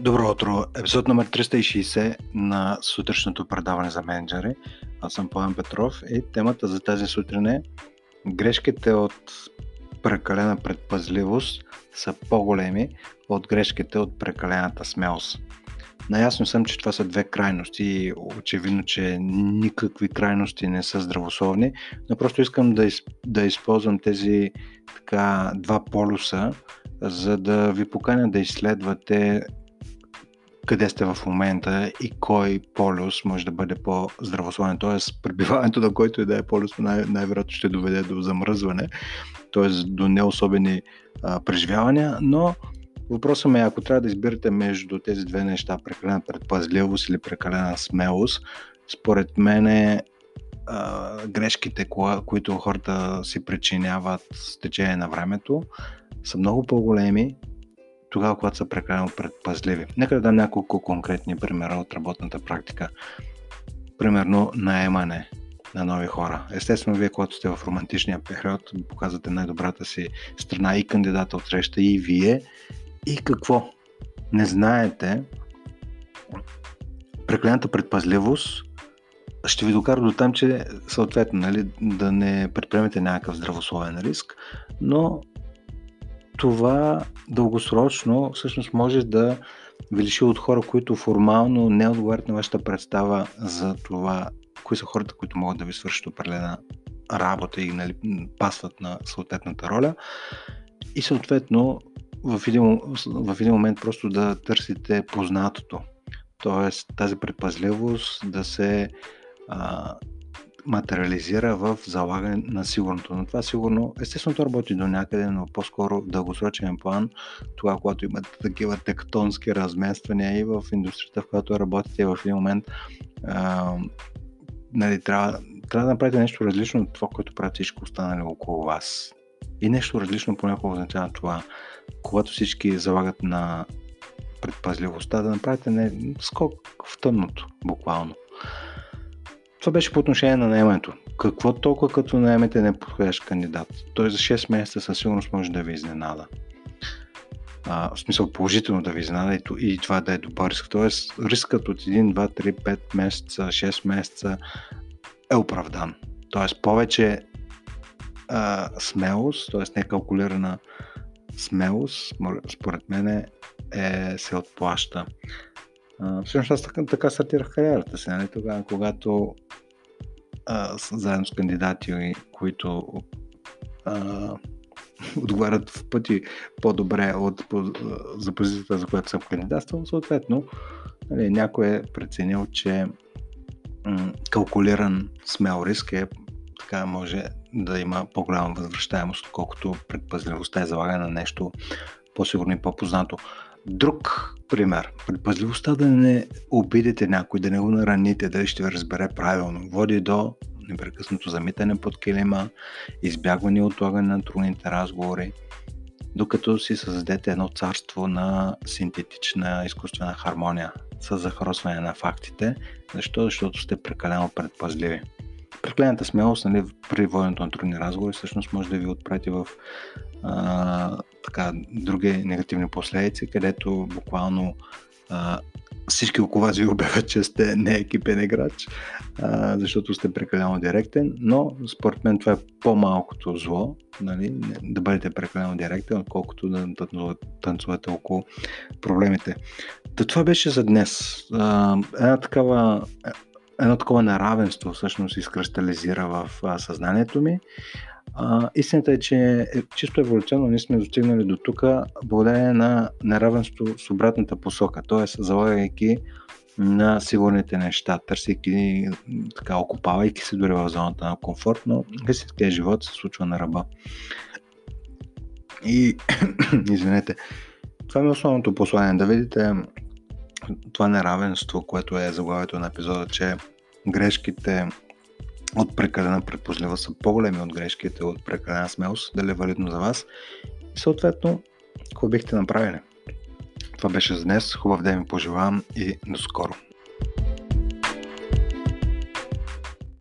Добро утро! Епизод номер 360 на сутрешното предаване за менеджери. Аз съм Пламен Петров и темата за тази сутрин е грешките от прекалена предпазливост са по-големи от грешките от прекалената смелост. Наясно съм, че това са две крайности и очевидно, че никакви крайности не са здравословни, но просто искам да, из, да използвам тези така, два полюса, за да ви поканя да изследвате къде сте в момента и кой полюс може да бъде по-здравословен. Т.е. пребиваването на който и да е полюс най- най-вероятно ще доведе до замръзване, т.е. до неособени а, преживявания, но въпросът ми е, ако трябва да избирате между тези две неща, прекалена предпазливост или прекалена смелост, според мен е грешките, които хората си причиняват с течение на времето, са много по-големи тогава, когато са прекалено предпазливи. Нека да дам няколко конкретни примера от работната практика. Примерно наемане на нови хора. Естествено, вие, когато сте в романтичния период, показвате най-добрата си страна и кандидата от среща и вие. И какво? Не знаете прекалената предпазливост ще ви докара до там, че съответно нали, да не предприемете някакъв здравословен риск, но това дългосрочно всъщност може да ви от хора, които формално не отговарят на вашата представа за това, кои са хората, които могат да ви свършат определена работа и нали, пасват на съответната роля. И съответно в един, в един момент просто да търсите познатото. Тоест тази предпазливост да се а, материализира в залагане на сигурното. Но това сигурно, естествено, то работи до някъде, но по-скоро в дългосрочен план, това, когато имате такива тектонски размествания и в индустрията, в която работите в един момент, а, нали, трябва, трябва да направите нещо различно от това, което правят всички останали около вас. И нещо различно понякога означава това, когато всички залагат на предпазливостта, да направите не, скок в тъмното, буквално. Това беше по отношение на наемането. Какво толкова като наемете неподходящ кандидат? Той за 6 месеца със сигурност може да ви изненада. А, в смисъл положително да ви изненада и, и това да е добър риск. Тоест рискът от 1, 2, 3, 5 месеца, 6 месеца е оправдан. Тоест повече а, смелост, т.е. некалкулирана смелост, според мен е, се отплаща. Всъщност аз така, така стартирах кариерата си, нали? тогава, когато а, заедно с кандидати, които а, отговарят в пъти по-добре от, по, за позицията, за която съм кандидатствал, съответно нали, някой е преценил, че м- калкулиран смел риск е така може да има по-голяма възвръщаемост, отколкото предпазливостта е залагане на нещо по-сигурно и по-познато. Друг пример. Предпазливостта да не обидите някой, да не го нараните, дали ще ви разбере правилно, води до непрекъснато замитане под килима, избягване и отлагане на трудните разговори, докато си създадете едно царство на синтетична изкуствена хармония с захросване на фактите. Защо? Защото сте прекалено предпазливи. Прекалената смелост нали, при воденето на трудни разговори всъщност може да ви отпрати в а, така, други негативни последици, където буквално а, всички около вас ви обявят, че сте не екипен играч, а, защото сте прекалено директен, но според мен това е по-малкото зло, нали, да бъдете прекалено директен, отколкото да танцувате около проблемите. Та това беше за днес. А, една такава едно такова неравенство всъщност изкристализира в а, съзнанието ми. А, истината е, че е, чисто еволюционно ние сме достигнали до тук благодарение на неравенство с обратната посока, т.е. залагайки на сигурните неща, търсейки, така, окупавайки се дори в зоната на комфорт, но истинския живот се случва на ръба. И, извинете, това е основното послание, да видите това неравенство, което е заглавието на епизода, че грешките от прекалена предпозлива са по-големи от грешките от прекалена смелост, дали е валидно за вас. И съответно, какво бихте направили? Това беше за днес. Хубав ден ви пожелавам и до скоро.